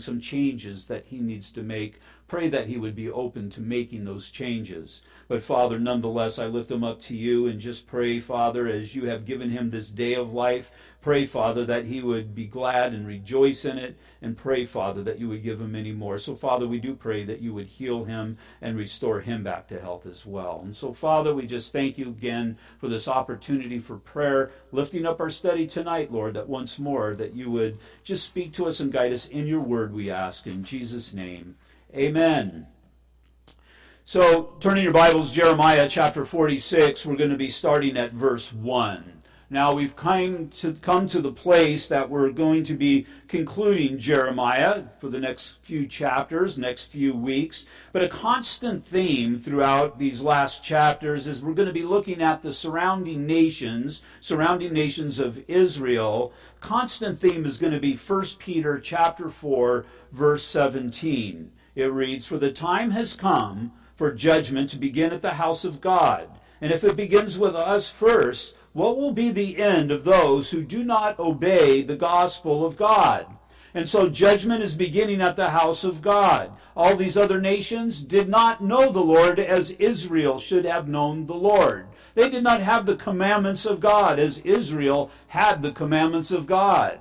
some changes that he needs to make. Pray that he would be open to making those changes. But Father, nonetheless, I lift him up to you and just pray, Father, as you have given him this day of life, pray, Father, that he would be glad and rejoice in it, and pray, Father, that you would give him many more. So, Father, we do pray that you would heal him and restore him back to health as well. And so, Father, we just thank you again for this opportunity for prayer, lifting up our study tonight, Lord, that once more that you would just speak to us and guide us in your word, we ask in Jesus' name. Amen. So, turning your Bibles, Jeremiah chapter 46, we're going to be starting at verse 1. Now, we've come to, come to the place that we're going to be concluding Jeremiah for the next few chapters, next few weeks. But a constant theme throughout these last chapters is we're going to be looking at the surrounding nations, surrounding nations of Israel. Constant theme is going to be 1 Peter chapter 4, verse 17. It reads, For the time has come for judgment to begin at the house of God. And if it begins with us first, what will be the end of those who do not obey the gospel of God? And so judgment is beginning at the house of God. All these other nations did not know the Lord as Israel should have known the Lord. They did not have the commandments of God as Israel had the commandments of God.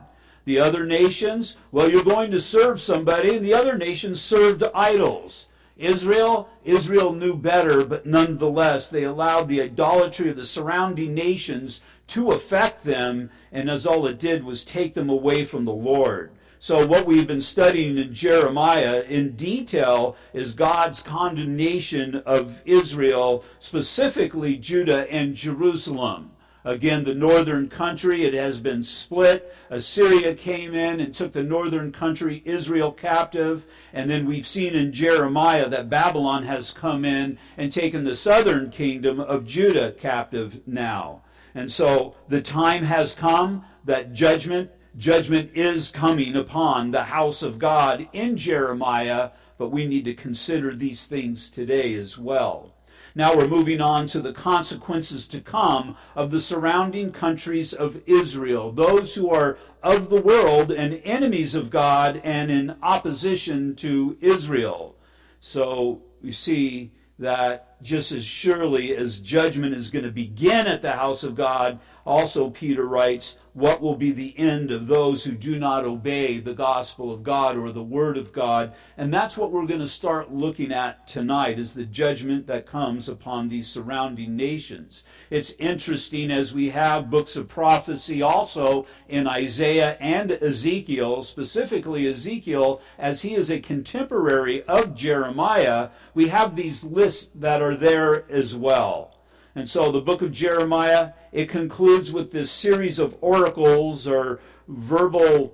The other nations, well, you're going to serve somebody, and the other nations served idols. Israel, Israel knew better, but nonetheless, they allowed the idolatry of the surrounding nations to affect them, and as all it did was take them away from the Lord. So, what we've been studying in Jeremiah in detail is God's condemnation of Israel, specifically Judah and Jerusalem. Again, the northern country, it has been split. Assyria came in and took the northern country, Israel, captive. And then we've seen in Jeremiah that Babylon has come in and taken the southern kingdom of Judah captive now. And so the time has come that judgment, judgment is coming upon the house of God in Jeremiah, but we need to consider these things today as well. Now we're moving on to the consequences to come of the surrounding countries of Israel, those who are of the world and enemies of God and in opposition to Israel. So you see that just as surely as judgment is going to begin at the house of God, also Peter writes, what will be the end of those who do not obey the gospel of God or the word of God. And that's what we're going to start looking at tonight is the judgment that comes upon these surrounding nations. It's interesting as we have books of prophecy also in Isaiah and Ezekiel, specifically Ezekiel, as he is a contemporary of Jeremiah, we have these lists that are there as well. And so the book of Jeremiah, it concludes with this series of oracles or verbal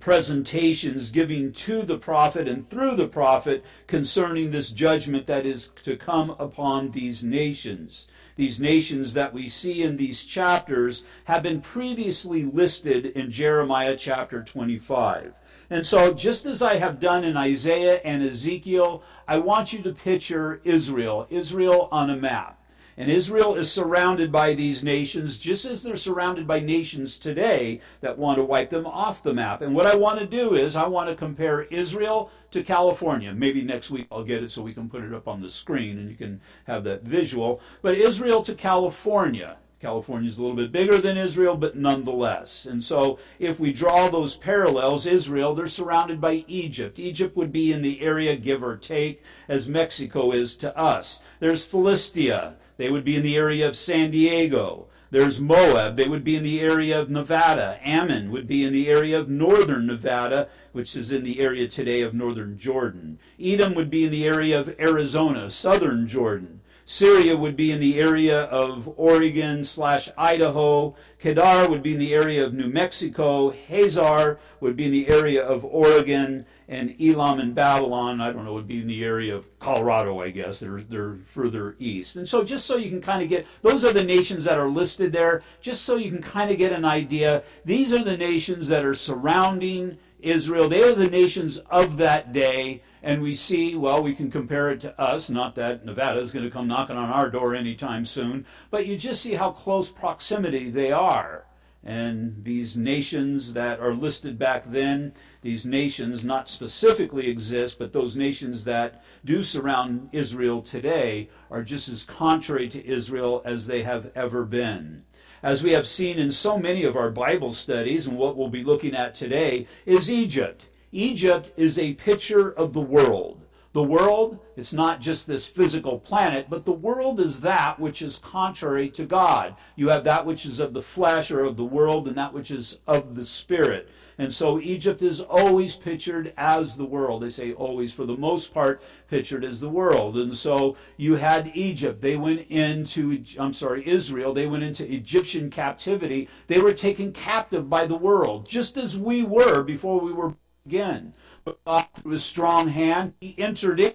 presentations giving to the prophet and through the prophet concerning this judgment that is to come upon these nations. These nations that we see in these chapters have been previously listed in Jeremiah chapter 25. And so, just as I have done in Isaiah and Ezekiel, I want you to picture Israel, Israel on a map. And Israel is surrounded by these nations just as they're surrounded by nations today that want to wipe them off the map. And what I want to do is I want to compare Israel to California. Maybe next week I'll get it so we can put it up on the screen and you can have that visual. But Israel to California. California is a little bit bigger than Israel, but nonetheless. And so, if we draw those parallels, Israel, they're surrounded by Egypt. Egypt would be in the area, give or take, as Mexico is to us. There's Philistia. They would be in the area of San Diego. There's Moab. They would be in the area of Nevada. Ammon would be in the area of northern Nevada, which is in the area today of northern Jordan. Edom would be in the area of Arizona, southern Jordan. Syria would be in the area of Oregon slash Idaho. Kedar would be in the area of New Mexico. Hazor would be in the area of Oregon. And Elam and Babylon, I don't know, would be in the area of Colorado, I guess. They're, they're further east. And so, just so you can kind of get, those are the nations that are listed there, just so you can kind of get an idea. These are the nations that are surrounding Israel. They are the nations of that day and we see, well, we can compare it to us. Not that Nevada is going to come knocking on our door anytime soon, but you just see how close proximity they are. And these nations that are listed back then, these nations not specifically exist, but those nations that do surround Israel today are just as contrary to Israel as they have ever been. As we have seen in so many of our Bible studies, and what we'll be looking at today, is Egypt. Egypt is a picture of the world. The world, it's not just this physical planet, but the world is that which is contrary to God. You have that which is of the flesh or of the world, and that which is of the spirit. And so Egypt is always pictured as the world. They say always, for the most part, pictured as the world. And so you had Egypt. They went into, I'm sorry, Israel. They went into Egyptian captivity. They were taken captive by the world, just as we were before we were born again. God, through his strong hand, he entered in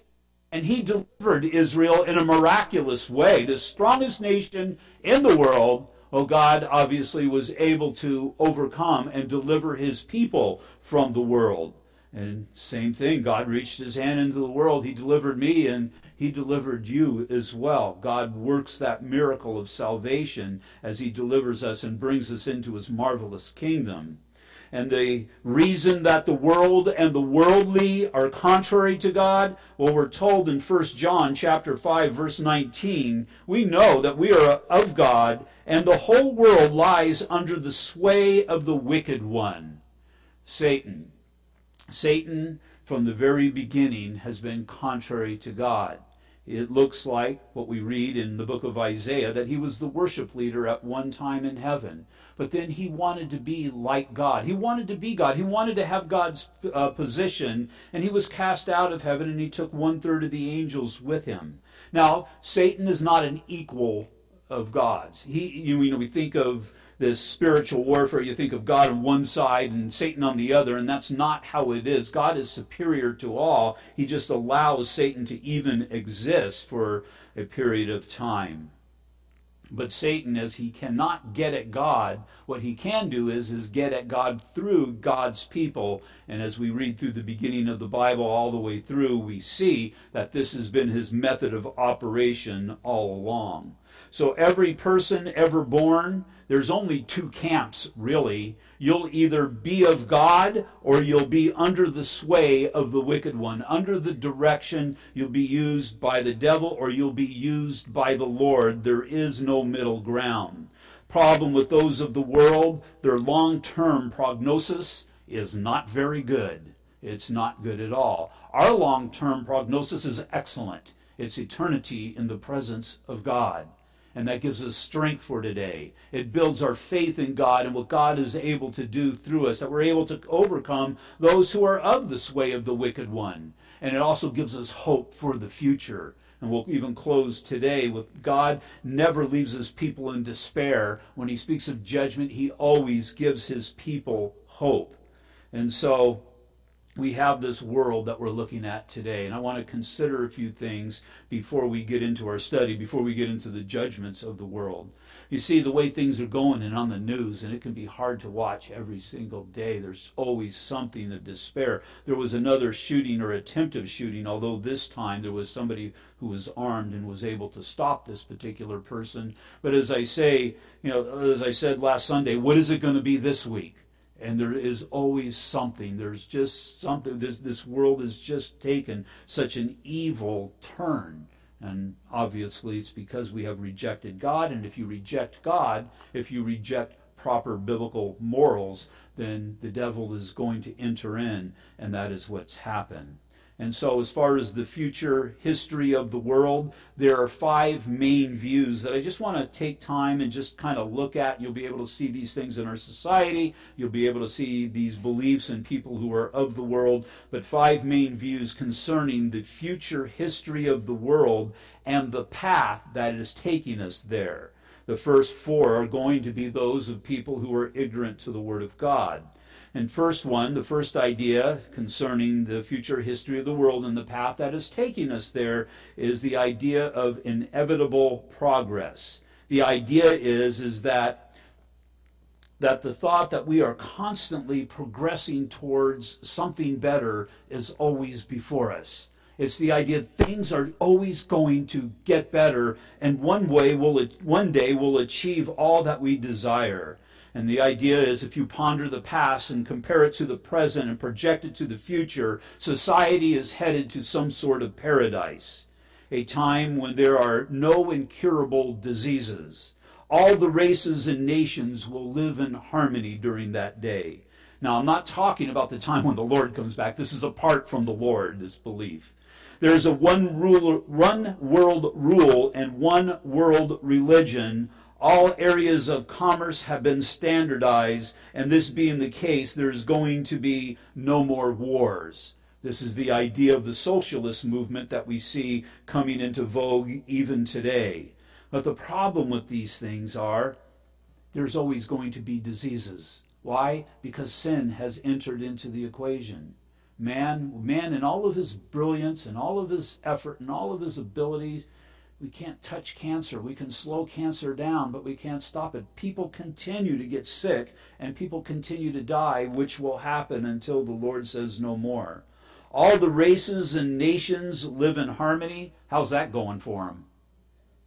and he delivered Israel in a miraculous way. The strongest nation in the world, well, God obviously was able to overcome and deliver his people from the world. And same thing, God reached his hand into the world. He delivered me and he delivered you as well. God works that miracle of salvation as he delivers us and brings us into his marvelous kingdom and the reason that the world and the worldly are contrary to God? Well, we're told in 1 John chapter 5 verse 19, we know that we are of God and the whole world lies under the sway of the wicked one, Satan. Satan from the very beginning has been contrary to God. It looks like what we read in the book of Isaiah that he was the worship leader at one time in heaven but then he wanted to be like God. He wanted to be God. He wanted to have God's uh, position, and he was cast out of heaven, and he took one third of the angels with him. Now, Satan is not an equal of God's. He, you know, we think of this spiritual warfare, you think of God on one side and Satan on the other, and that's not how it is. God is superior to all. He just allows Satan to even exist for a period of time. But Satan, as he cannot get at God, what he can do is, is get at God through God's people. And as we read through the beginning of the Bible all the way through, we see that this has been his method of operation all along. So every person ever born, there's only two camps, really. You'll either be of God or you'll be under the sway of the wicked one. Under the direction, you'll be used by the devil or you'll be used by the Lord. There is no middle ground. Problem with those of the world, their long term prognosis is not very good. It's not good at all. Our long term prognosis is excellent. It's eternity in the presence of God and that gives us strength for today. It builds our faith in God and what God is able to do through us, that we're able to overcome those who are of the sway of the wicked one. And it also gives us hope for the future. And we'll even close today with God never leaves his people in despair. When he speaks of judgment, he always gives his people hope. And so we have this world that we're looking at today. And I want to consider a few things before we get into our study, before we get into the judgments of the world. You see, the way things are going and on the news, and it can be hard to watch every single day. There's always something of despair. There was another shooting or attempt of shooting, although this time there was somebody who was armed and was able to stop this particular person. But as I say, you know, as I said last Sunday, what is it going to be this week? And there is always something. There's just something. This this world has just taken such an evil turn. And obviously it's because we have rejected God. And if you reject God if you reject proper biblical morals then the devil is going to enter in and that is what's happened and so, as far as the future history of the world, there are five main views that I just want to take time and just kind of look at. You'll be able to see these things in our society. You'll be able to see these beliefs in people who are of the world. But five main views concerning the future history of the world and the path that is taking us there. The first four are going to be those of people who are ignorant to the Word of God. And first one, the first idea concerning the future history of the world and the path that is taking us there is the idea of inevitable progress. The idea is, is that that the thought that we are constantly progressing towards something better is always before us. It's the idea that things are always going to get better, and one way will one day will achieve all that we desire. And the idea is if you ponder the past and compare it to the present and project it to the future, society is headed to some sort of paradise, a time when there are no incurable diseases. All the races and nations will live in harmony during that day. Now, I'm not talking about the time when the Lord comes back. This is apart from the Lord, this belief. There is a one, rule, one world rule and one world religion all areas of commerce have been standardized, and this being the case, there's going to be no more wars. This is the idea of the socialist movement that we see coming into vogue even today. But the problem with these things are there's always going to be diseases. Why? Because sin has entered into the equation. Man, man in all of his brilliance and all of his effort and all of his abilities, we can't touch cancer. We can slow cancer down, but we can't stop it. People continue to get sick and people continue to die, which will happen until the Lord says no more. All the races and nations live in harmony. How's that going for them?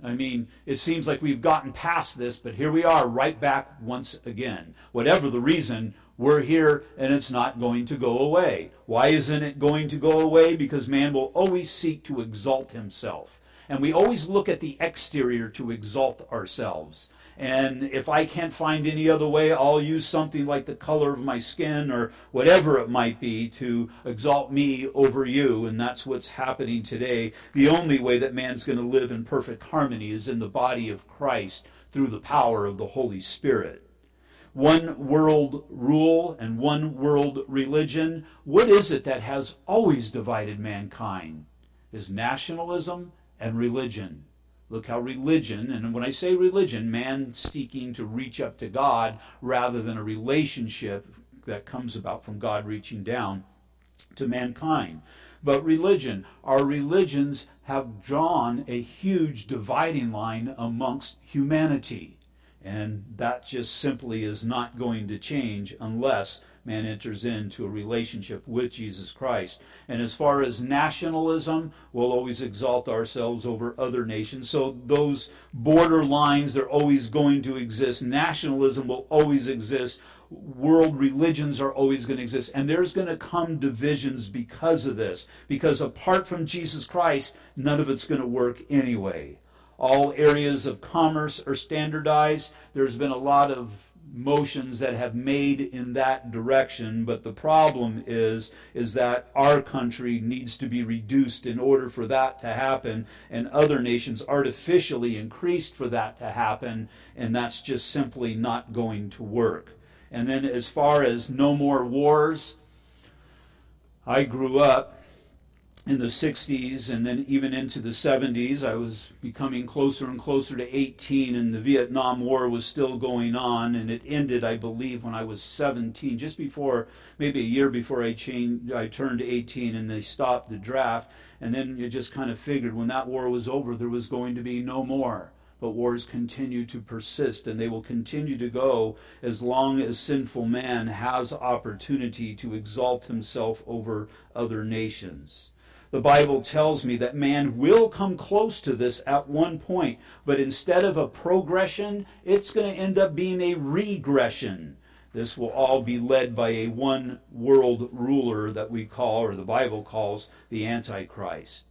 I mean, it seems like we've gotten past this, but here we are right back once again. Whatever the reason, we're here and it's not going to go away. Why isn't it going to go away? Because man will always seek to exalt himself. And we always look at the exterior to exalt ourselves. And if I can't find any other way, I'll use something like the color of my skin or whatever it might be to exalt me over you. And that's what's happening today. The only way that man's going to live in perfect harmony is in the body of Christ through the power of the Holy Spirit. One world rule and one world religion. What is it that has always divided mankind? Is nationalism and religion. Look how religion, and when I say religion, man seeking to reach up to God rather than a relationship that comes about from God reaching down to mankind. But religion, our religions have drawn a huge dividing line amongst humanity. And that just simply is not going to change unless man enters into a relationship with Jesus Christ. And as far as nationalism, we'll always exalt ourselves over other nations. So those border lines, they're always going to exist. Nationalism will always exist. World religions are always going to exist. And there's going to come divisions because of this. Because apart from Jesus Christ, none of it's going to work anyway. All areas of commerce are standardized. There's been a lot of motions that have made in that direction but the problem is is that our country needs to be reduced in order for that to happen and other nations artificially increased for that to happen and that's just simply not going to work. And then as far as no more wars I grew up in the 60s and then even into the 70s. I was becoming closer and closer to 18, and the Vietnam War was still going on, and it ended, I believe, when I was 17, just before, maybe a year before I changed, I turned 18, and they stopped the draft. And then you just kind of figured when that war was over, there was going to be no more. But wars continue to persist, and they will continue to go as long as sinful man has opportunity to exalt himself over other nations. The Bible tells me that man will come close to this at one point, but instead of a progression, it's going to end up being a regression. This will all be led by a one world ruler that we call, or the Bible calls, the Antichrist.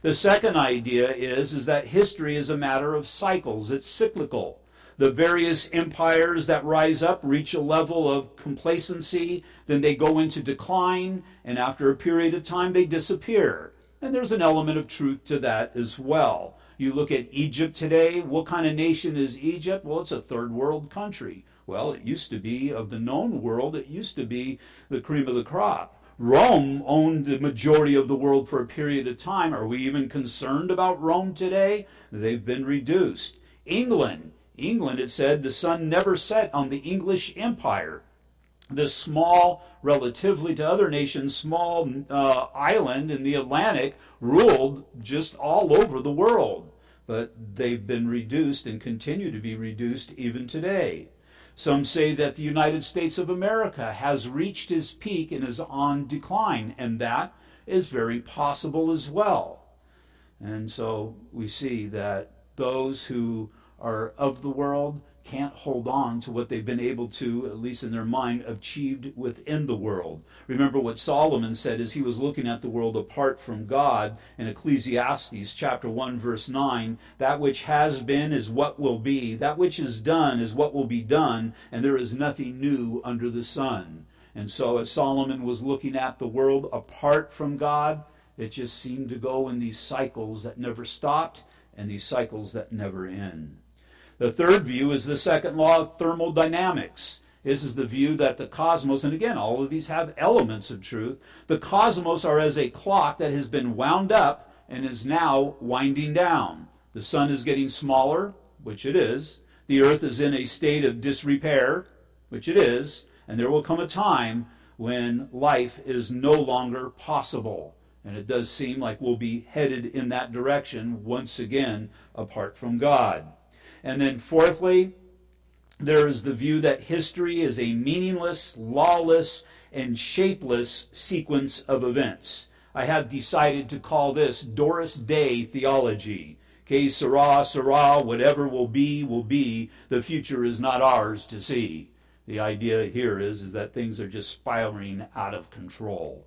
The second idea is, is that history is a matter of cycles, it's cyclical. The various empires that rise up reach a level of complacency, then they go into decline, and after a period of time they disappear. And there's an element of truth to that as well. You look at Egypt today, what kind of nation is Egypt? Well, it's a third world country. Well, it used to be of the known world, it used to be the cream of the crop. Rome owned the majority of the world for a period of time. Are we even concerned about Rome today? They've been reduced. England England, it said, the sun never set on the English Empire. This small, relatively to other nations, small uh, island in the Atlantic ruled just all over the world. But they've been reduced and continue to be reduced even today. Some say that the United States of America has reached its peak and is on decline, and that is very possible as well. And so we see that those who are of the world can't hold on to what they've been able to, at least in their mind, achieved within the world. Remember what Solomon said as he was looking at the world apart from God in Ecclesiastes chapter 1 verse 9, that which has been is what will be, that which is done is what will be done, and there is nothing new under the sun. And so as Solomon was looking at the world apart from God, it just seemed to go in these cycles that never stopped and these cycles that never end. The third view is the second law of thermodynamics. This is the view that the cosmos, and again, all of these have elements of truth. The cosmos are as a clock that has been wound up and is now winding down. The sun is getting smaller, which it is. The earth is in a state of disrepair, which it is. And there will come a time when life is no longer possible. And it does seem like we'll be headed in that direction once again apart from God. And then, fourthly, there is the view that history is a meaningless, lawless, and shapeless sequence of events. I have decided to call this Doris Day theology. Que, sera, sera, whatever will be, will be. The future is not ours to see. The idea here is, is that things are just spiraling out of control.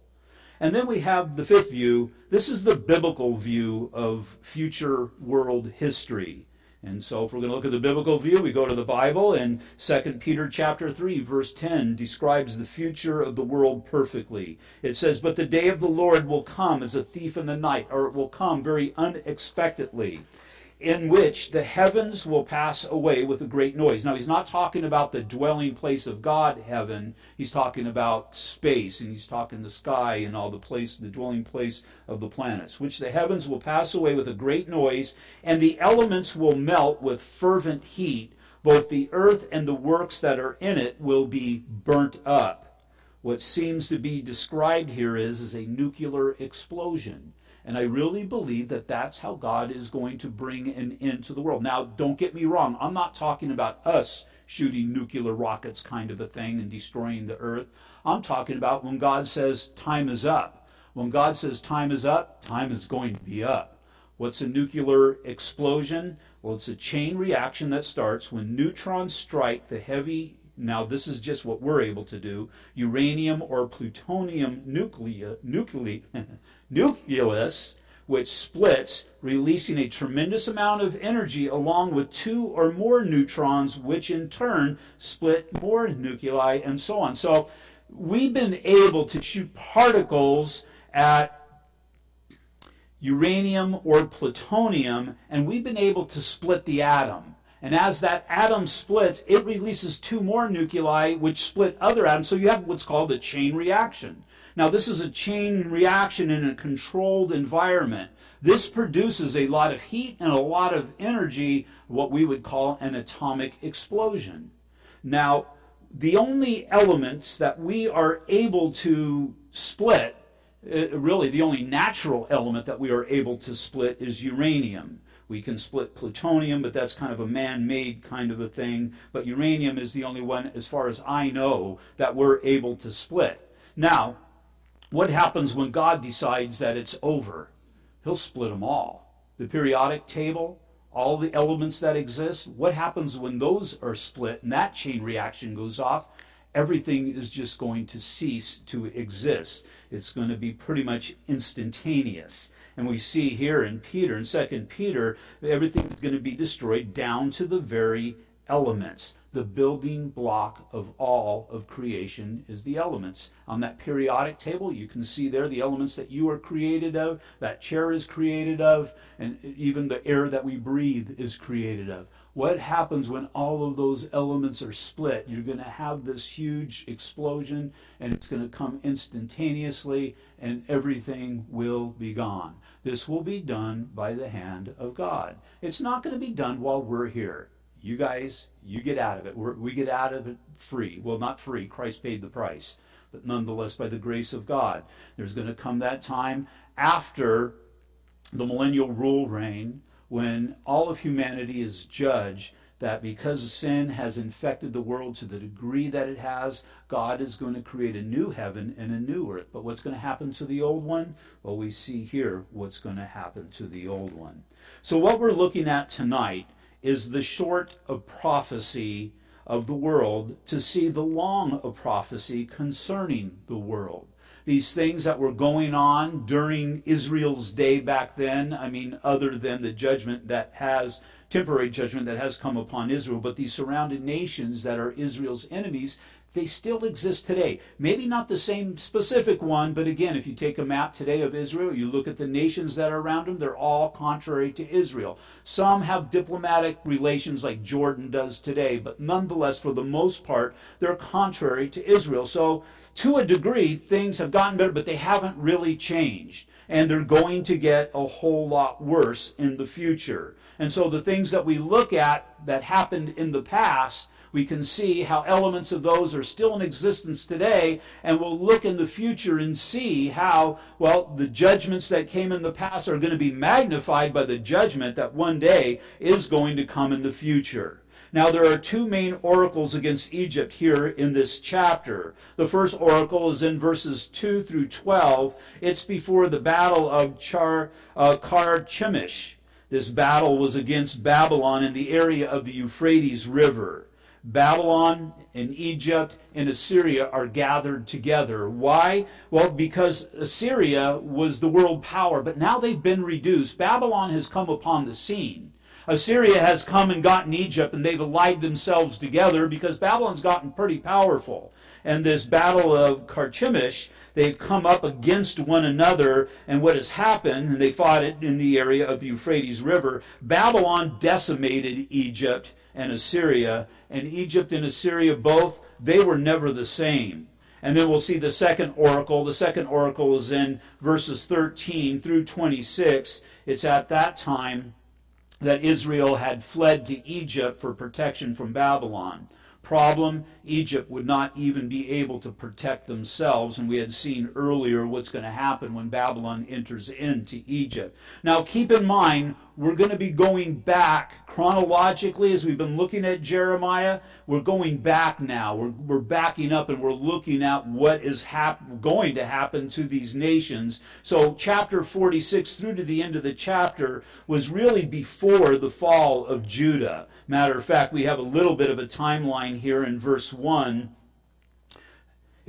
And then we have the fifth view. This is the biblical view of future world history. And so if we're going to look at the biblical view, we go to the Bible and 2 Peter chapter 3 verse 10 describes the future of the world perfectly. It says, "But the day of the Lord will come as a thief in the night, or it will come very unexpectedly." In which the heavens will pass away with a great noise. Now, he's not talking about the dwelling place of God, heaven. He's talking about space, and he's talking the sky and all the place, the dwelling place of the planets. Which the heavens will pass away with a great noise, and the elements will melt with fervent heat. Both the earth and the works that are in it will be burnt up. What seems to be described here is, is a nuclear explosion. And I really believe that that's how God is going to bring an end to the world. Now, don't get me wrong. I'm not talking about us shooting nuclear rockets kind of a thing and destroying the earth. I'm talking about when God says time is up. When God says time is up, time is going to be up. What's a nuclear explosion? Well, it's a chain reaction that starts when neutrons strike the heavy now this is just what we're able to do uranium or plutonium nuclei, nuclei, nucleus, which splits, releasing a tremendous amount of energy along with two or more neutrons, which in turn split more nuclei, and so on. So we've been able to shoot particles at uranium or plutonium, and we've been able to split the atom. And as that atom splits, it releases two more nuclei, which split other atoms. So you have what's called a chain reaction. Now, this is a chain reaction in a controlled environment. This produces a lot of heat and a lot of energy, what we would call an atomic explosion. Now, the only elements that we are able to split, uh, really the only natural element that we are able to split is uranium. We can split plutonium, but that's kind of a man made kind of a thing. But uranium is the only one, as far as I know, that we're able to split. Now, what happens when God decides that it's over? He'll split them all. The periodic table, all the elements that exist, what happens when those are split and that chain reaction goes off? Everything is just going to cease to exist. It's going to be pretty much instantaneous. And we see here in Peter, in 2 Peter, everything's going to be destroyed down to the very elements the building block of all of creation is the elements. On that periodic table, you can see there the elements that you are created of, that chair is created of, and even the air that we breathe is created of. What happens when all of those elements are split? You're going to have this huge explosion, and it's going to come instantaneously, and everything will be gone. This will be done by the hand of God. It's not going to be done while we're here you guys, you get out of it. We're, we get out of it free. Well, not free. Christ paid the price. But nonetheless, by the grace of God, there's going to come that time after the millennial rule reign when all of humanity is judged that because sin has infected the world to the degree that it has, God is going to create a new heaven and a new earth. But what's going to happen to the old one? Well, we see here what's going to happen to the old one. So, what we're looking at tonight is the short of prophecy of the world to see the long of prophecy concerning the world. These things that were going on during Israel's day back then, I mean, other than the judgment that has, temporary judgment that has come upon Israel, but these surrounded nations that are Israel's enemies, they still exist today. Maybe not the same specific one, but again, if you take a map today of Israel, you look at the nations that are around them, they're all contrary to Israel. Some have diplomatic relations like Jordan does today, but nonetheless, for the most part, they're contrary to Israel. So, to a degree, things have gotten better, but they haven't really changed. And they're going to get a whole lot worse in the future. And so, the things that we look at that happened in the past, we can see how elements of those are still in existence today, and we'll look in the future and see how, well, the judgments that came in the past are going to be magnified by the judgment that one day is going to come in the future. Now, there are two main oracles against Egypt here in this chapter. The first oracle is in verses 2 through 12. It's before the battle of Char, uh, Carchemish. This battle was against Babylon in the area of the Euphrates River. Babylon and Egypt and Assyria are gathered together. Why? Well, because Assyria was the world power, but now they've been reduced. Babylon has come upon the scene. Assyria has come and gotten Egypt, and they've allied themselves together because Babylon's gotten pretty powerful. And this battle of Carchemish, they've come up against one another, and what has happened, and they fought it in the area of the Euphrates River, Babylon decimated Egypt and Assyria, and Egypt and Assyria both, they were never the same. And then we'll see the second oracle. The second oracle is in verses 13 through 26. It's at that time that Israel had fled to Egypt for protection from Babylon. Problem Egypt would not even be able to protect themselves, and we had seen earlier what's going to happen when Babylon enters into Egypt. Now, keep in mind, we're going to be going back chronologically as we've been looking at Jeremiah. We're going back now. We're, we're backing up and we're looking at what is hap- going to happen to these nations. So, chapter 46 through to the end of the chapter was really before the fall of Judah. Matter of fact, we have a little bit of a timeline here in verse 1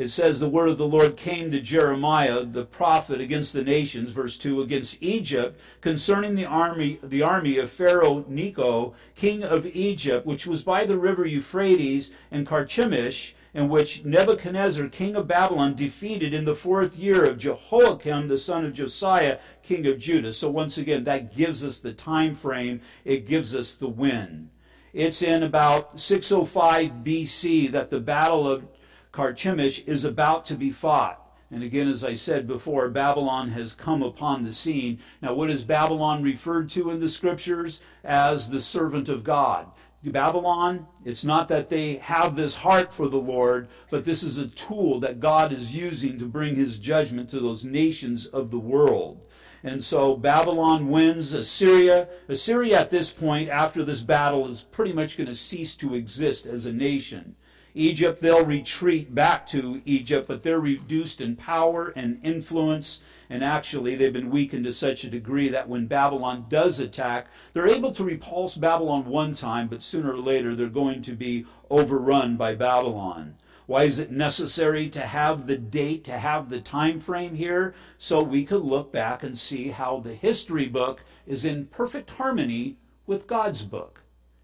it says the word of the Lord came to Jeremiah the prophet against the nations, verse 2, against Egypt, concerning the army, the army of Pharaoh Necho, king of Egypt, which was by the river Euphrates and Carchemish, and which Nebuchadnezzar, king of Babylon, defeated in the fourth year of Jehoiakim, the son of Josiah, king of Judah. So once again, that gives us the time frame. It gives us the win. It's in about 605 BC that the battle of Carchemish is about to be fought. And again, as I said before, Babylon has come upon the scene. Now, what is Babylon referred to in the scriptures? As the servant of God. Babylon, it's not that they have this heart for the Lord, but this is a tool that God is using to bring his judgment to those nations of the world. And so Babylon wins Assyria. Assyria, at this point, after this battle, is pretty much going to cease to exist as a nation. Egypt, they'll retreat back to Egypt, but they're reduced in power and influence. And actually, they've been weakened to such a degree that when Babylon does attack, they're able to repulse Babylon one time, but sooner or later they're going to be overrun by Babylon. Why is it necessary to have the date, to have the time frame here? So we could look back and see how the history book is in perfect harmony with God's book.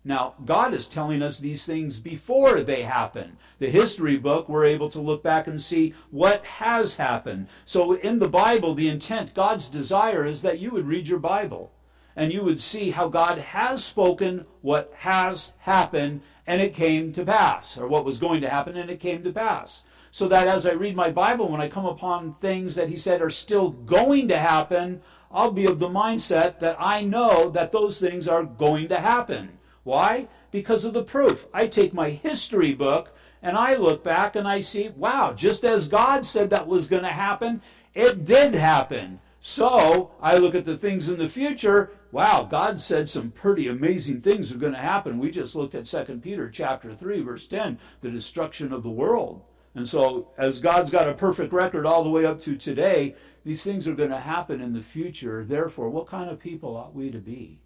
Now, God is telling us these things before they happen. The history book, we're able to look back and see what has happened. So, in the Bible, the intent, God's desire is that you would read your Bible and you would see how God has spoken what has happened and it came to pass, or what was going to happen and it came to pass. So that as I read my Bible, when I come upon things that He said are still going to happen, I'll be of the mindset that I know that those things are going to happen. Why? Because of the proof. I take my history book and I look back and I see, wow, just as God said that was going to happen, it did happen. So I look at the things in the future. Wow, God said some pretty amazing things are going to happen. We just looked at 2 Peter chapter 3, verse 10, the destruction of the world. And so, as God's got a perfect record all the way up to today, these things are going to happen in the future. Therefore, what kind of people ought we to be?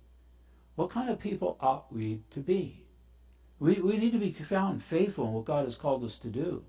What kind of people ought we to be? We, we need to be found faithful in what God has called us to do.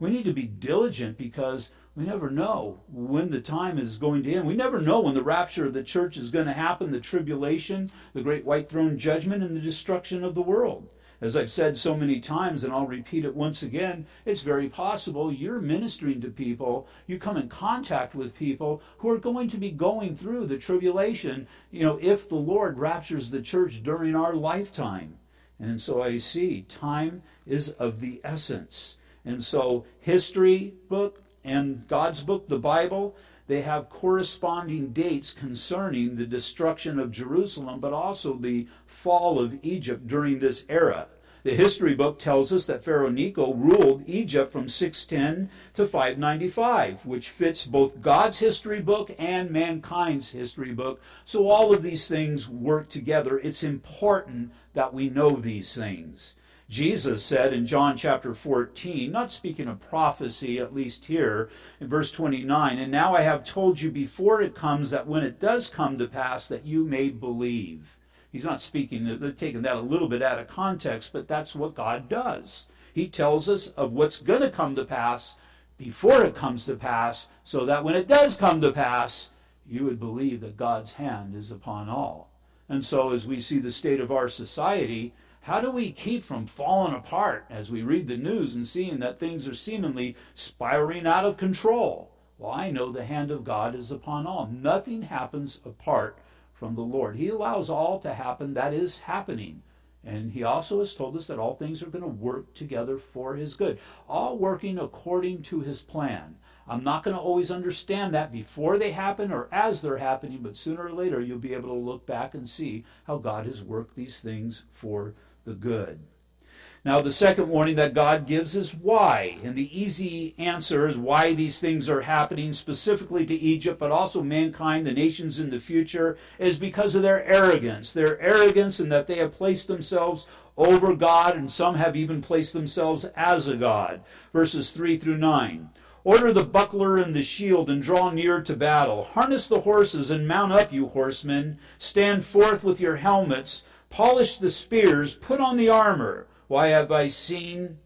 We need to be diligent because we never know when the time is going to end. We never know when the rapture of the church is going to happen, the tribulation, the great white throne judgment, and the destruction of the world. As I've said so many times, and I'll repeat it once again, it's very possible you're ministering to people, you come in contact with people who are going to be going through the tribulation, you know, if the Lord raptures the church during our lifetime. And so I see time is of the essence. And so, history book and God's book, the Bible, they have corresponding dates concerning the destruction of Jerusalem, but also the fall of Egypt during this era. The history book tells us that Pharaoh Necho ruled Egypt from 610 to 595, which fits both God's history book and mankind's history book. So all of these things work together. It's important that we know these things. Jesus said in John chapter 14, not speaking of prophecy, at least here in verse 29, and now I have told you before it comes that when it does come to pass that you may believe. He's not speaking, they're taking that a little bit out of context, but that's what God does. He tells us of what's going to come to pass before it comes to pass, so that when it does come to pass, you would believe that God's hand is upon all. And so, as we see the state of our society, how do we keep from falling apart as we read the news and seeing that things are seemingly spiraling out of control? Well, I know the hand of God is upon all. Nothing happens apart from the Lord. He allows all to happen that is happening. And he also has told us that all things are going to work together for his good, all working according to his plan. I'm not going to always understand that before they happen or as they're happening, but sooner or later you'll be able to look back and see how God has worked these things for the good. Now, the second warning that God gives is why. And the easy answer is why these things are happening specifically to Egypt, but also mankind, the nations in the future, is because of their arrogance. Their arrogance in that they have placed themselves over God, and some have even placed themselves as a God. Verses 3 through 9. Order the buckler and the shield, and draw near to battle. Harness the horses, and mount up, you horsemen. Stand forth with your helmets Polish the spears, put on the armor. Why have I seen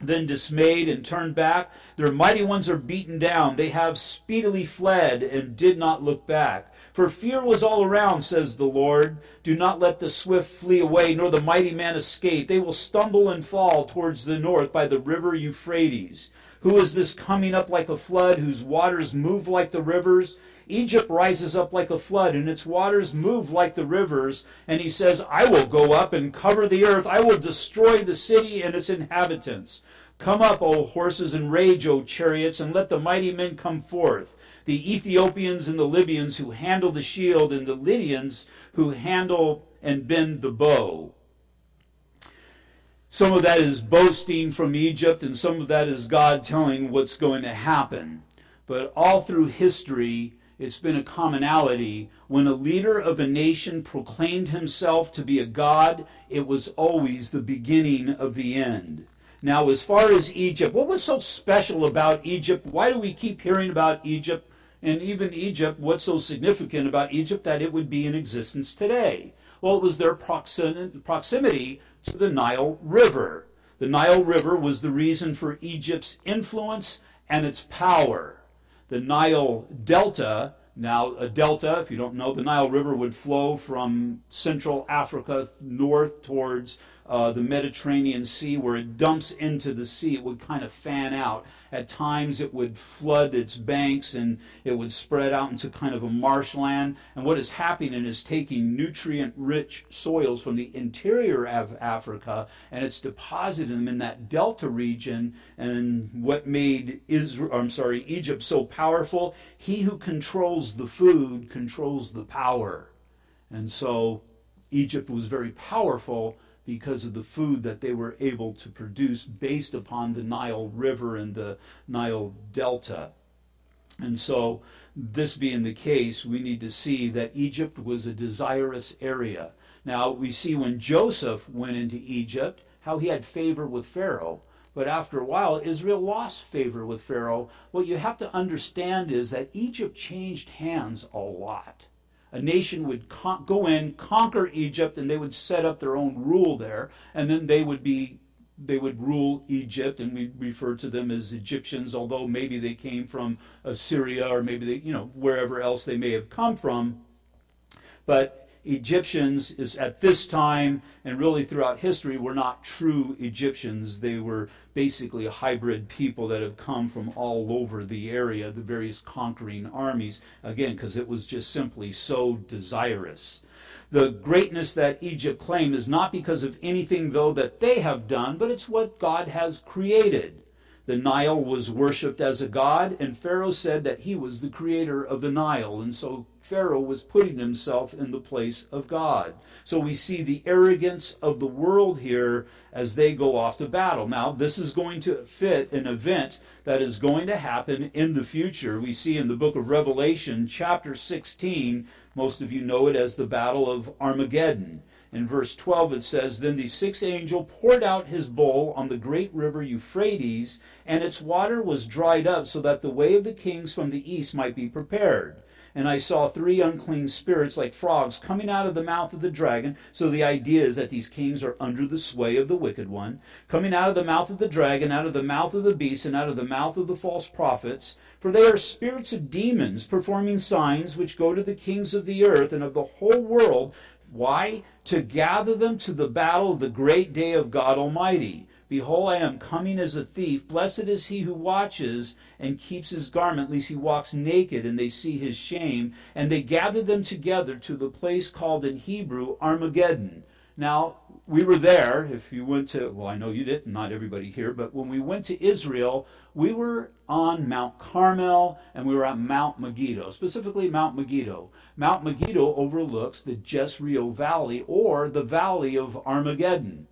then dismayed and turned back? Their mighty ones are beaten down. They have speedily fled and did not look back. For fear was all around, says the Lord. Do not let the swift flee away, nor the mighty man escape. They will stumble and fall towards the north by the river Euphrates. Who is this coming up like a flood, whose waters move like the rivers? Egypt rises up like a flood, and its waters move like the rivers. And he says, I will go up and cover the earth. I will destroy the city and its inhabitants. Come up, O horses, and rage, O chariots, and let the mighty men come forth. The Ethiopians and the Libyans who handle the shield, and the Lydians who handle and bend the bow. Some of that is boasting from Egypt, and some of that is God telling what's going to happen. But all through history, it's been a commonality. When a leader of a nation proclaimed himself to be a god, it was always the beginning of the end. Now, as far as Egypt, what was so special about Egypt? Why do we keep hearing about Egypt? And even Egypt, what's so significant about Egypt that it would be in existence today? Well, it was their proximity to the Nile River. The Nile River was the reason for Egypt's influence and its power the Nile Delta. Now, a delta, if you don't know, the Nile River would flow from Central Africa north towards uh, the Mediterranean Sea, where it dumps into the sea. It would kind of fan out. At times, it would flood its banks and it would spread out into kind of a marshland. And what is happening is taking nutrient rich soils from the interior of Africa and it's depositing them in that delta region. And what made Israel, I'm sorry, Egypt so powerful, he who controls the food controls the power. And so Egypt was very powerful because of the food that they were able to produce based upon the Nile River and the Nile Delta. And so, this being the case, we need to see that Egypt was a desirous area. Now, we see when Joseph went into Egypt, how he had favor with Pharaoh. But after a while, Israel lost favor with Pharaoh. What you have to understand is that Egypt changed hands a lot. A nation would con- go in, conquer Egypt, and they would set up their own rule there, and then they would be they would rule Egypt, and we refer to them as Egyptians, although maybe they came from Assyria or maybe they, you know, wherever else they may have come from. But Egyptians is at this time and really throughout history were not true Egyptians. They were basically a hybrid people that have come from all over the area, the various conquering armies, again, because it was just simply so desirous. The greatness that Egypt claimed is not because of anything, though, that they have done, but it's what God has created. The Nile was worshipped as a god, and Pharaoh said that he was the creator of the Nile, and so Pharaoh was putting himself in the place of God. So we see the arrogance of the world here as they go off to battle. Now, this is going to fit an event that is going to happen in the future. We see in the book of Revelation, chapter 16, most of you know it as the Battle of Armageddon. In verse 12 it says, Then the sixth angel poured out his bowl on the great river Euphrates, and its water was dried up, so that the way of the kings from the east might be prepared. And I saw three unclean spirits like frogs coming out of the mouth of the dragon. So the idea is that these kings are under the sway of the wicked one, coming out of the mouth of the dragon, out of the mouth of the beast, and out of the mouth of the false prophets. For they are spirits of demons, performing signs which go to the kings of the earth and of the whole world. Why? To gather them to the battle of the great day of God Almighty. Behold, I am coming as a thief. Blessed is he who watches and keeps his garment, lest he walks naked and they see his shame. And they gathered them together to the place called in Hebrew Armageddon. Now, we were there. If you went to, well, I know you didn't, not everybody here, but when we went to Israel, we were on Mount Carmel and we were at Mount Megiddo, specifically Mount Megiddo. Mount Megiddo overlooks the Jezreel Valley or the Valley of Armageddon.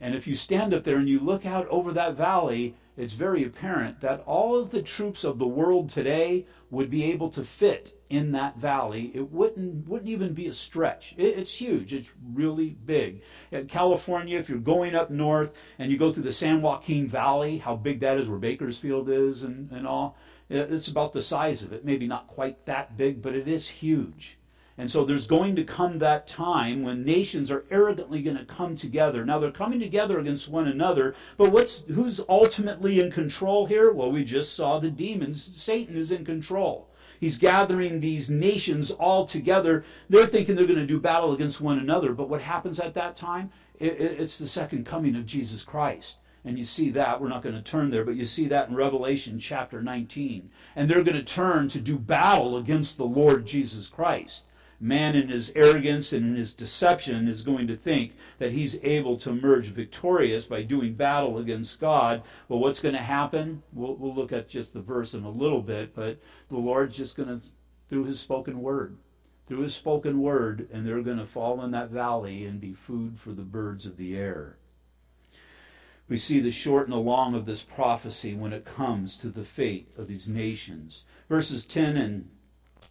And if you stand up there and you look out over that valley, it's very apparent that all of the troops of the world today would be able to fit in that valley. It wouldn't wouldn't even be a stretch. It, it's huge. It's really big. In California, if you're going up north and you go through the San Joaquin Valley, how big that is, where Bakersfield is, and, and all, Uh, it's about the size of it. Maybe not quite that big, but it is huge. And so there's going to come that time when nations are arrogantly going to come together. Now they're coming together against one another, but what's who's ultimately in control here? Well, we just saw the demons. Satan is in control. He's gathering these nations all together. They're thinking they're going to do battle against one another, but what happens at that time? It, it, it's the second coming of Jesus Christ. And you see that. We're not going to turn there, but you see that in Revelation chapter 19. And they're going to turn to do battle against the Lord Jesus Christ man in his arrogance and in his deception is going to think that he's able to emerge victorious by doing battle against God. Well, what's going to happen? We'll, we'll look at just the verse in a little bit, but the Lord's just going to, through his spoken word, through his spoken word, and they're going to fall in that valley and be food for the birds of the air. We see the short and the long of this prophecy when it comes to the fate of these nations. Verses 10 and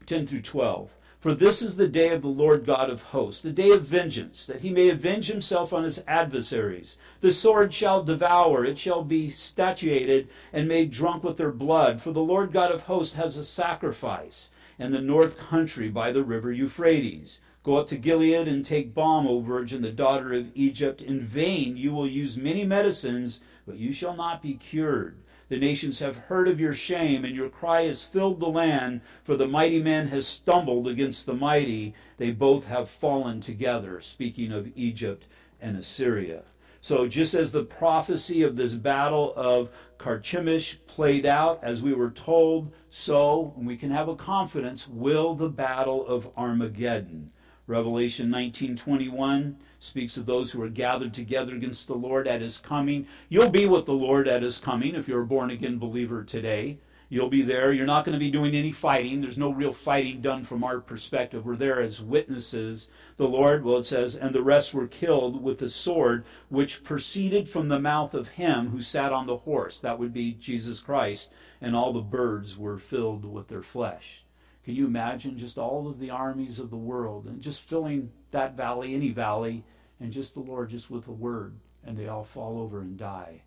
10 through 12. For this is the day of the Lord God of hosts, the day of vengeance, that he may avenge himself on his adversaries. The sword shall devour, it shall be statuated and made drunk with their blood. For the Lord God of hosts has a sacrifice in the north country by the river Euphrates. Go up to Gilead and take balm, O virgin, the daughter of Egypt. In vain you will use many medicines, but you shall not be cured. The nations have heard of your shame, and your cry has filled the land, for the mighty man has stumbled against the mighty. They both have fallen together, speaking of Egypt and Assyria. So, just as the prophecy of this battle of Carchemish played out, as we were told, so we can have a confidence will the battle of Armageddon. Revelation 19:21 speaks of those who are gathered together against the Lord at his coming. You'll be with the Lord at his coming if you're a born again believer today. You'll be there. You're not going to be doing any fighting. There's no real fighting done from our perspective. We're there as witnesses. The Lord, well, it says, and the rest were killed with the sword which proceeded from the mouth of him who sat on the horse. That would be Jesus Christ. And all the birds were filled with their flesh. Can you imagine just all of the armies of the world and just filling that valley, any valley, and just the Lord just with a word, and they all fall over and die.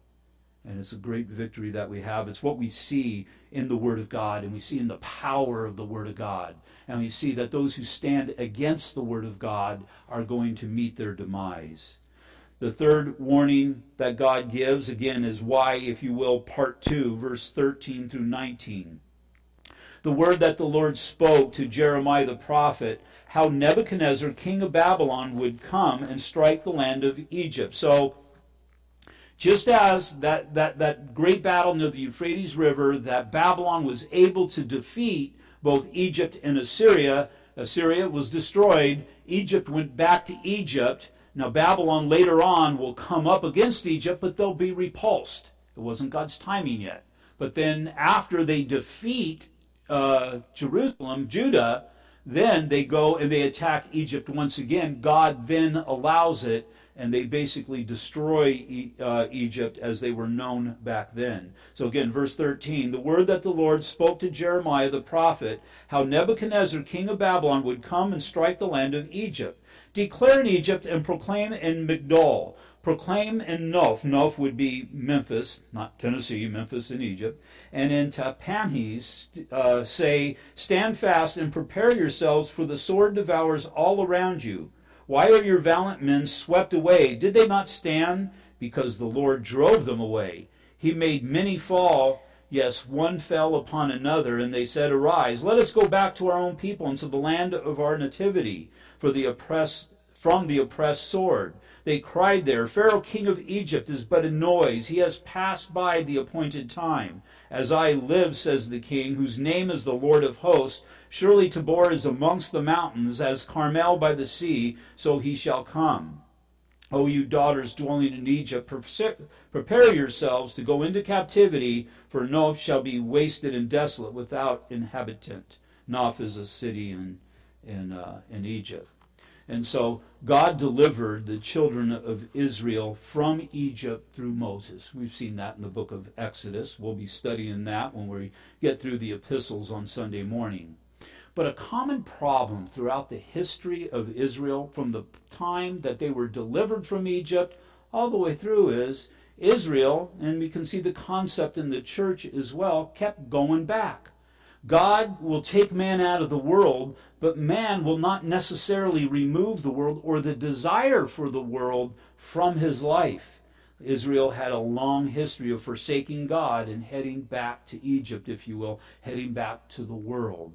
And it's a great victory that we have. It's what we see in the Word of God, and we see in the power of the Word of God. And we see that those who stand against the Word of God are going to meet their demise. The third warning that God gives, again, is why, if you will, part 2, verse 13 through 19. The word that the Lord spoke to Jeremiah the prophet, how Nebuchadnezzar, king of Babylon, would come and strike the land of Egypt. So, just as that, that, that great battle near the Euphrates River, that Babylon was able to defeat both Egypt and Assyria, Assyria was destroyed. Egypt went back to Egypt. Now, Babylon later on will come up against Egypt, but they'll be repulsed. It wasn't God's timing yet. But then, after they defeat uh, Jerusalem, Judah, then they go and they attack Egypt once again. God then allows it, and they basically destroy e- uh, Egypt as they were known back then. So, again, verse 13 the word that the Lord spoke to Jeremiah the prophet, how Nebuchadnezzar, king of Babylon, would come and strike the land of Egypt. Declare in Egypt and proclaim in Migdol. Proclaim in Noph. Noph would be Memphis, not Tennessee, Memphis in Egypt. And in Tahpanhes, uh, say, Stand fast and prepare yourselves, for the sword devours all around you. Why are your valiant men swept away? Did they not stand? Because the Lord drove them away. He made many fall. Yes, one fell upon another, and they said, Arise, let us go back to our own people and to the land of our nativity for the oppressed from the oppressed sword. They cried there, Pharaoh king of Egypt is but a noise. He has passed by the appointed time. As I live, says the king, whose name is the Lord of hosts, surely Tabor is amongst the mountains, as Carmel by the sea, so he shall come. O you daughters dwelling in Egypt, prepare yourselves to go into captivity, for Noph shall be wasted and desolate without inhabitant. Noph is a city in, in, uh, in Egypt. And so God delivered the children of Israel from Egypt through Moses. We've seen that in the book of Exodus. We'll be studying that when we get through the epistles on Sunday morning. But a common problem throughout the history of Israel from the time that they were delivered from Egypt all the way through is Israel, and we can see the concept in the church as well, kept going back. God will take man out of the world, but man will not necessarily remove the world or the desire for the world from his life. Israel had a long history of forsaking God and heading back to Egypt, if you will, heading back to the world.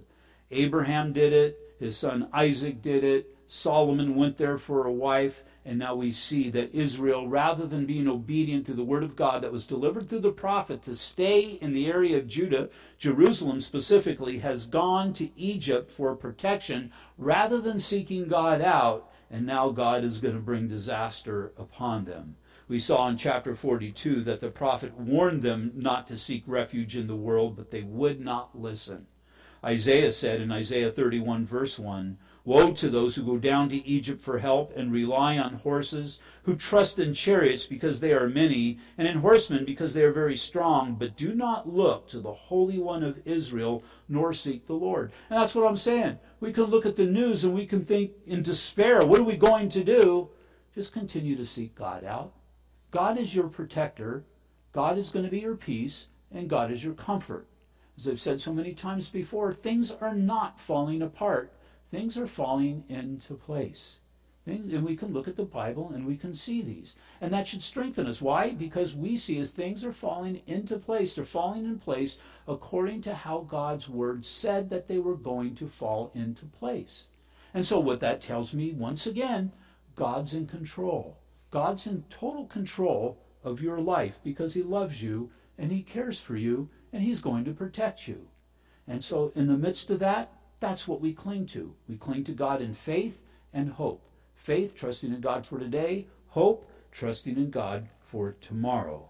Abraham did it, his son Isaac did it, Solomon went there for a wife, and now we see that Israel, rather than being obedient to the word of God that was delivered through the prophet to stay in the area of Judah, Jerusalem specifically, has gone to Egypt for protection rather than seeking God out, and now God is going to bring disaster upon them. We saw in chapter 42 that the prophet warned them not to seek refuge in the world, but they would not listen. Isaiah said in Isaiah 31, verse 1, Woe to those who go down to Egypt for help and rely on horses, who trust in chariots because they are many, and in horsemen because they are very strong, but do not look to the Holy One of Israel, nor seek the Lord. And that's what I'm saying. We can look at the news and we can think in despair, what are we going to do? Just continue to seek God out. God is your protector, God is going to be your peace, and God is your comfort. As I've said so many times before, things are not falling apart things are falling into place. And we can look at the Bible and we can see these. And that should strengthen us. Why? Because we see as things are falling into place, they're falling in place according to how God's word said that they were going to fall into place. And so, what that tells me, once again, God's in control. God's in total control of your life because He loves you and He cares for you and He's going to protect you. And so, in the midst of that, that's what we cling to. We cling to God in faith and hope. Faith, trusting in God for today. Hope, trusting in God for tomorrow.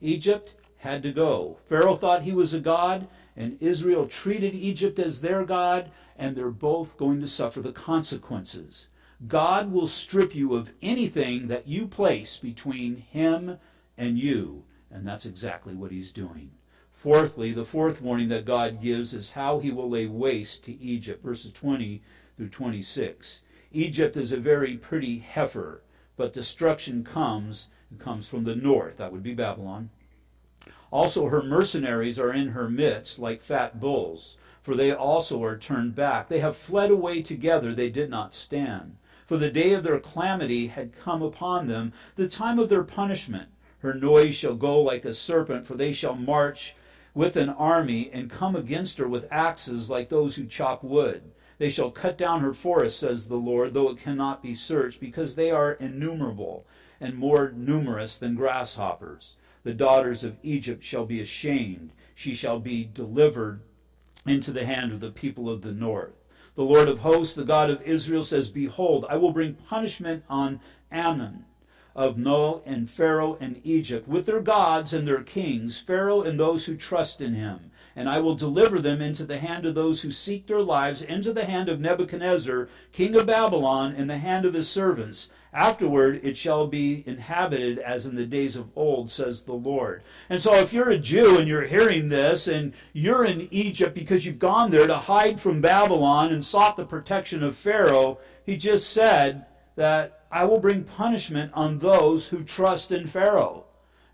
Egypt had to go. Pharaoh thought he was a god, and Israel treated Egypt as their god, and they're both going to suffer the consequences. God will strip you of anything that you place between him and you, and that's exactly what he's doing. Fourthly, the fourth warning that God gives is how he will lay waste to Egypt, verses 20 through 26. Egypt is a very pretty heifer, but destruction comes, it comes from the north, that would be Babylon, Also, her mercenaries are in her midst, like fat bulls, for they also are turned back. They have fled away together, they did not stand. For the day of their calamity had come upon them, the time of their punishment. Her noise shall go like a serpent, for they shall march with an army and come against her with axes like those who chop wood. They shall cut down her forest, says the Lord, though it cannot be searched, because they are innumerable and more numerous than grasshoppers. The daughters of Egypt shall be ashamed. She shall be delivered into the hand of the people of the north. The Lord of hosts, the God of Israel, says, Behold, I will bring punishment on Amon of No and Pharaoh and Egypt, with their gods and their kings, Pharaoh and those who trust in him. And I will deliver them into the hand of those who seek their lives, into the hand of Nebuchadnezzar, king of Babylon, and the hand of his servants. Afterward it shall be inhabited as in the days of old, says the Lord. And so if you're a Jew and you're hearing this, and you're in Egypt because you've gone there to hide from Babylon and sought the protection of Pharaoh, he just said that I will bring punishment on those who trust in Pharaoh.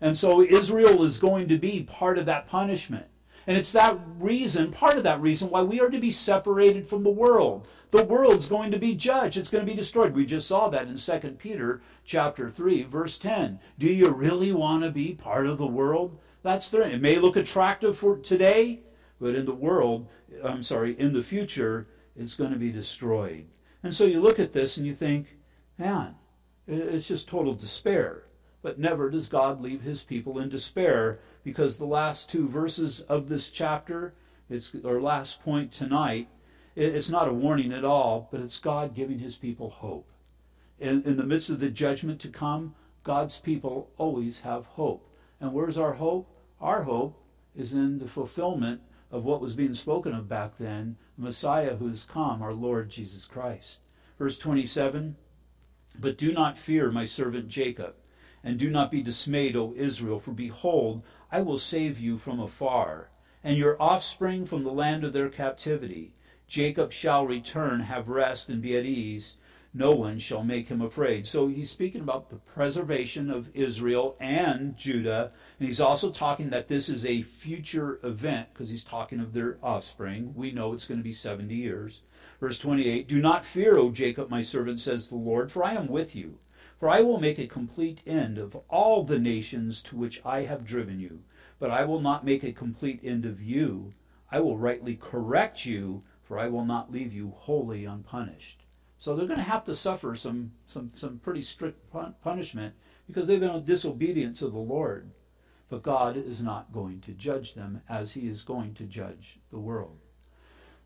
And so Israel is going to be part of that punishment. And it's that reason, part of that reason, why we are to be separated from the world. The world's going to be judged. It's going to be destroyed. We just saw that in 2 Peter chapter 3, verse 10. Do you really want to be part of the world? That's the it may look attractive for today, but in the world, I'm sorry, in the future, it's going to be destroyed. And so you look at this and you think, Man, it's just total despair. But never does God leave his people in despair because the last two verses of this chapter, it's our last point tonight, it's not a warning at all, but it's God giving his people hope. In, in the midst of the judgment to come, God's people always have hope. And where's our hope? Our hope is in the fulfillment of what was being spoken of back then, the Messiah who has come, our Lord Jesus Christ. Verse 27 but do not fear my servant Jacob, and do not be dismayed, O Israel, for behold, I will save you from afar, and your offspring from the land of their captivity. Jacob shall return, have rest, and be at ease. No one shall make him afraid. So he's speaking about the preservation of Israel and Judah, and he's also talking that this is a future event because he's talking of their offspring. We know it's going to be 70 years. Verse 28 Do not fear, O Jacob, my servant, says the Lord, for I am with you. For I will make a complete end of all the nations to which I have driven you. But I will not make a complete end of you. I will rightly correct you, for I will not leave you wholly unpunished. So they're going to have to suffer some, some, some pretty strict punishment because they've been disobedient to the Lord. But God is not going to judge them as he is going to judge the world.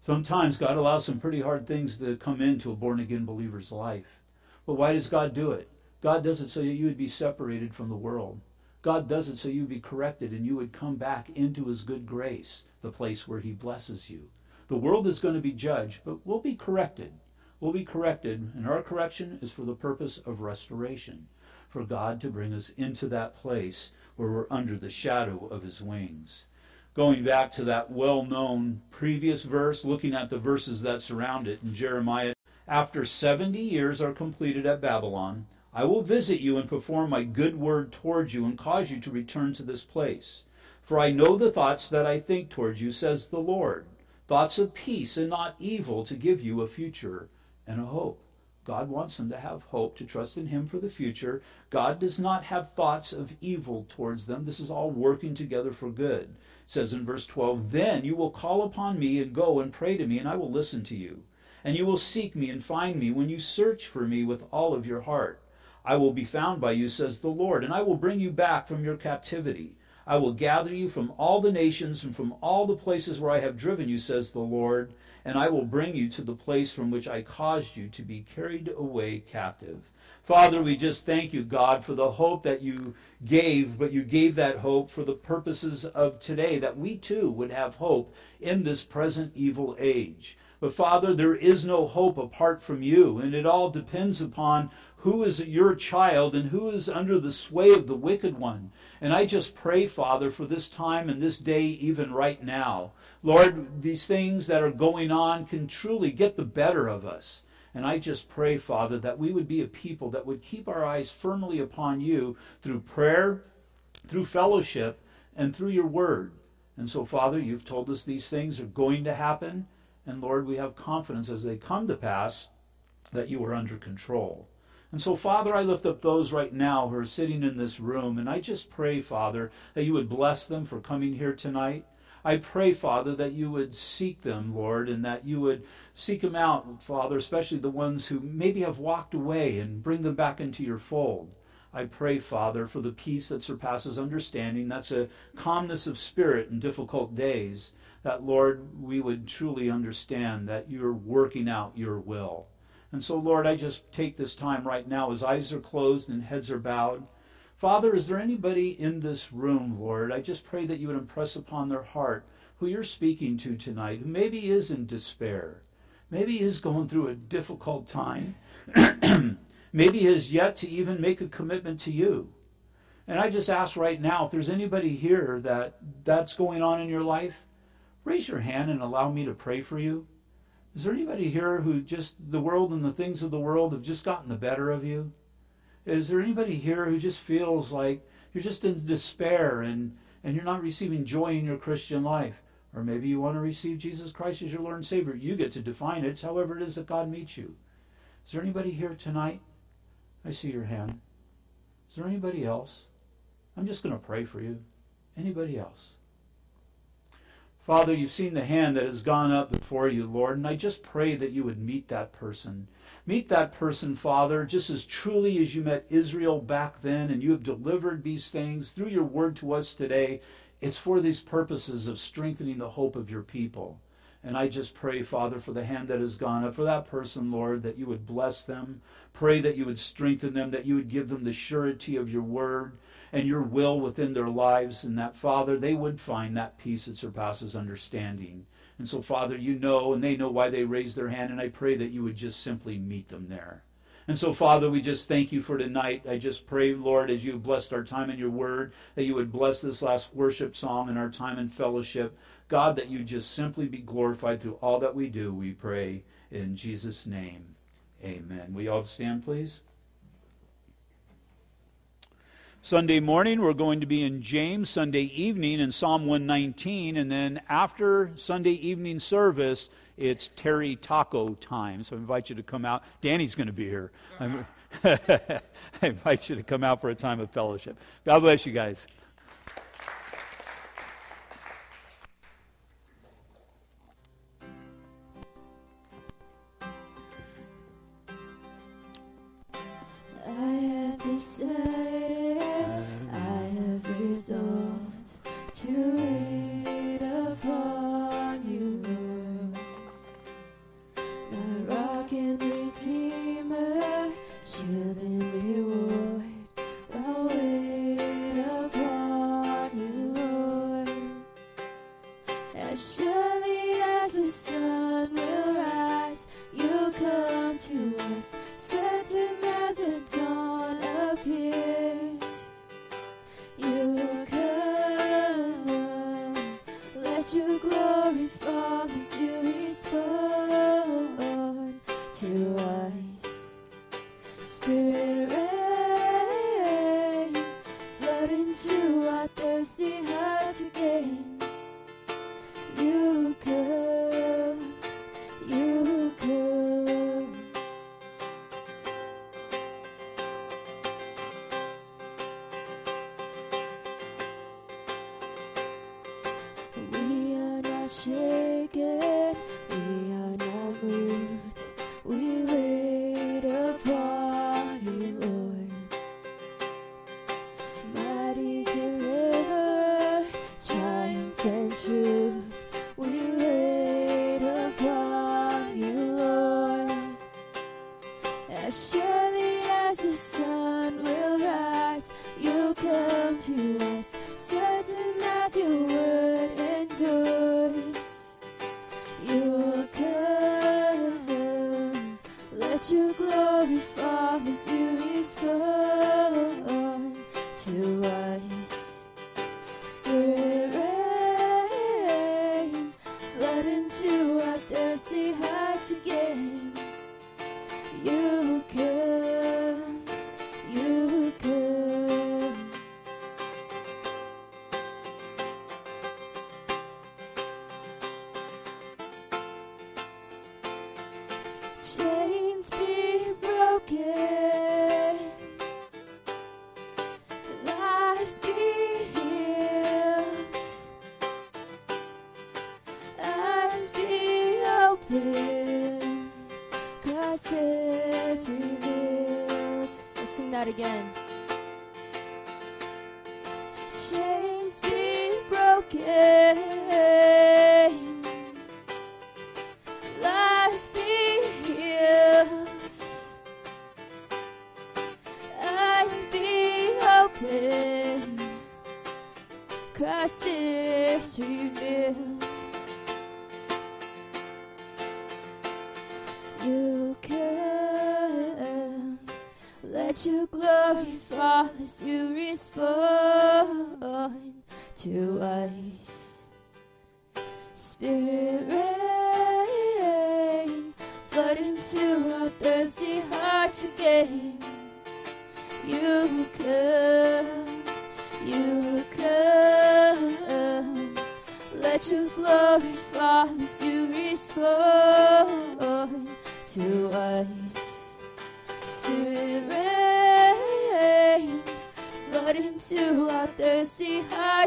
Sometimes God allows some pretty hard things to come into a born again believer's life. But why does God do it? God does it so that you would be separated from the world. God does it so you would be corrected and you would come back into his good grace, the place where he blesses you. The world is going to be judged, but we'll be corrected. We'll be corrected, and our correction is for the purpose of restoration, for God to bring us into that place where we're under the shadow of his wings going back to that well known previous verse, looking at the verses that surround it in Jeremiah. After 70 years are completed at Babylon, I will visit you and perform my good word towards you and cause you to return to this place. For I know the thoughts that I think towards you, says the Lord thoughts of peace and not evil, to give you a future and a hope. God wants them to have hope, to trust in Him for the future. God does not have thoughts of evil towards them. This is all working together for good says in verse 12, Then you will call upon me and go and pray to me, and I will listen to you. And you will seek me and find me when you search for me with all of your heart. I will be found by you, says the Lord, and I will bring you back from your captivity. I will gather you from all the nations and from all the places where I have driven you, says the Lord, and I will bring you to the place from which I caused you to be carried away captive. Father, we just thank you, God, for the hope that you gave, but you gave that hope for the purposes of today, that we too would have hope in this present evil age. But Father, there is no hope apart from you, and it all depends upon who is your child and who is under the sway of the wicked one. And I just pray, Father, for this time and this day, even right now. Lord, these things that are going on can truly get the better of us. And I just pray, Father, that we would be a people that would keep our eyes firmly upon you through prayer, through fellowship, and through your word. And so, Father, you've told us these things are going to happen. And Lord, we have confidence as they come to pass that you are under control. And so, Father, I lift up those right now who are sitting in this room, and I just pray, Father, that you would bless them for coming here tonight. I pray, Father, that you would seek them, Lord, and that you would seek them out, Father, especially the ones who maybe have walked away and bring them back into your fold. I pray, Father, for the peace that surpasses understanding. That's a calmness of spirit in difficult days. That, Lord, we would truly understand that you're working out your will. And so, Lord, I just take this time right now as eyes are closed and heads are bowed. Father, is there anybody in this room, Lord? I just pray that you would impress upon their heart who you're speaking to tonight, who maybe is in despair, maybe is going through a difficult time, maybe has yet to even make a commitment to you. And I just ask right now if there's anybody here that that's going on in your life, raise your hand and allow me to pray for you. Is there anybody here who just the world and the things of the world have just gotten the better of you? Is there anybody here who just feels like you're just in despair and, and you're not receiving joy in your Christian life? Or maybe you want to receive Jesus Christ as your Lord and Savior. You get to define it. It's however it is that God meets you. Is there anybody here tonight? I see your hand. Is there anybody else? I'm just going to pray for you. Anybody else? Father, you've seen the hand that has gone up before you, Lord, and I just pray that you would meet that person. Meet that person, Father, just as truly as you met Israel back then, and you have delivered these things through your word to us today. It's for these purposes of strengthening the hope of your people. And I just pray, Father, for the hand that has gone up, for that person, Lord, that you would bless them. Pray that you would strengthen them, that you would give them the surety of your word and your will within their lives, and that, Father, they would find that peace that surpasses understanding. And so, Father, you know, and they know why they raised their hand, and I pray that you would just simply meet them there. And so, Father, we just thank you for tonight. I just pray, Lord, as you have blessed our time in your word, that you would bless this last worship song and our time in fellowship. God, that you just simply be glorified through all that we do, we pray in Jesus' name. Amen. We all stand, please? Sunday morning, we're going to be in James. Sunday evening, in Psalm 119. And then after Sunday evening service, it's Terry Taco time. So I invite you to come out. Danny's going to be here. I invite you to come out for a time of fellowship. God bless you guys. into a thirsty heart. again.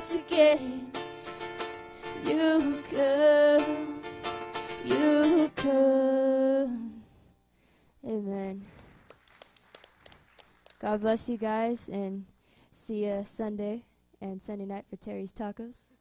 yet again. You come, you come. Amen. God bless you guys and see you Sunday and Sunday night for Terry's Tacos.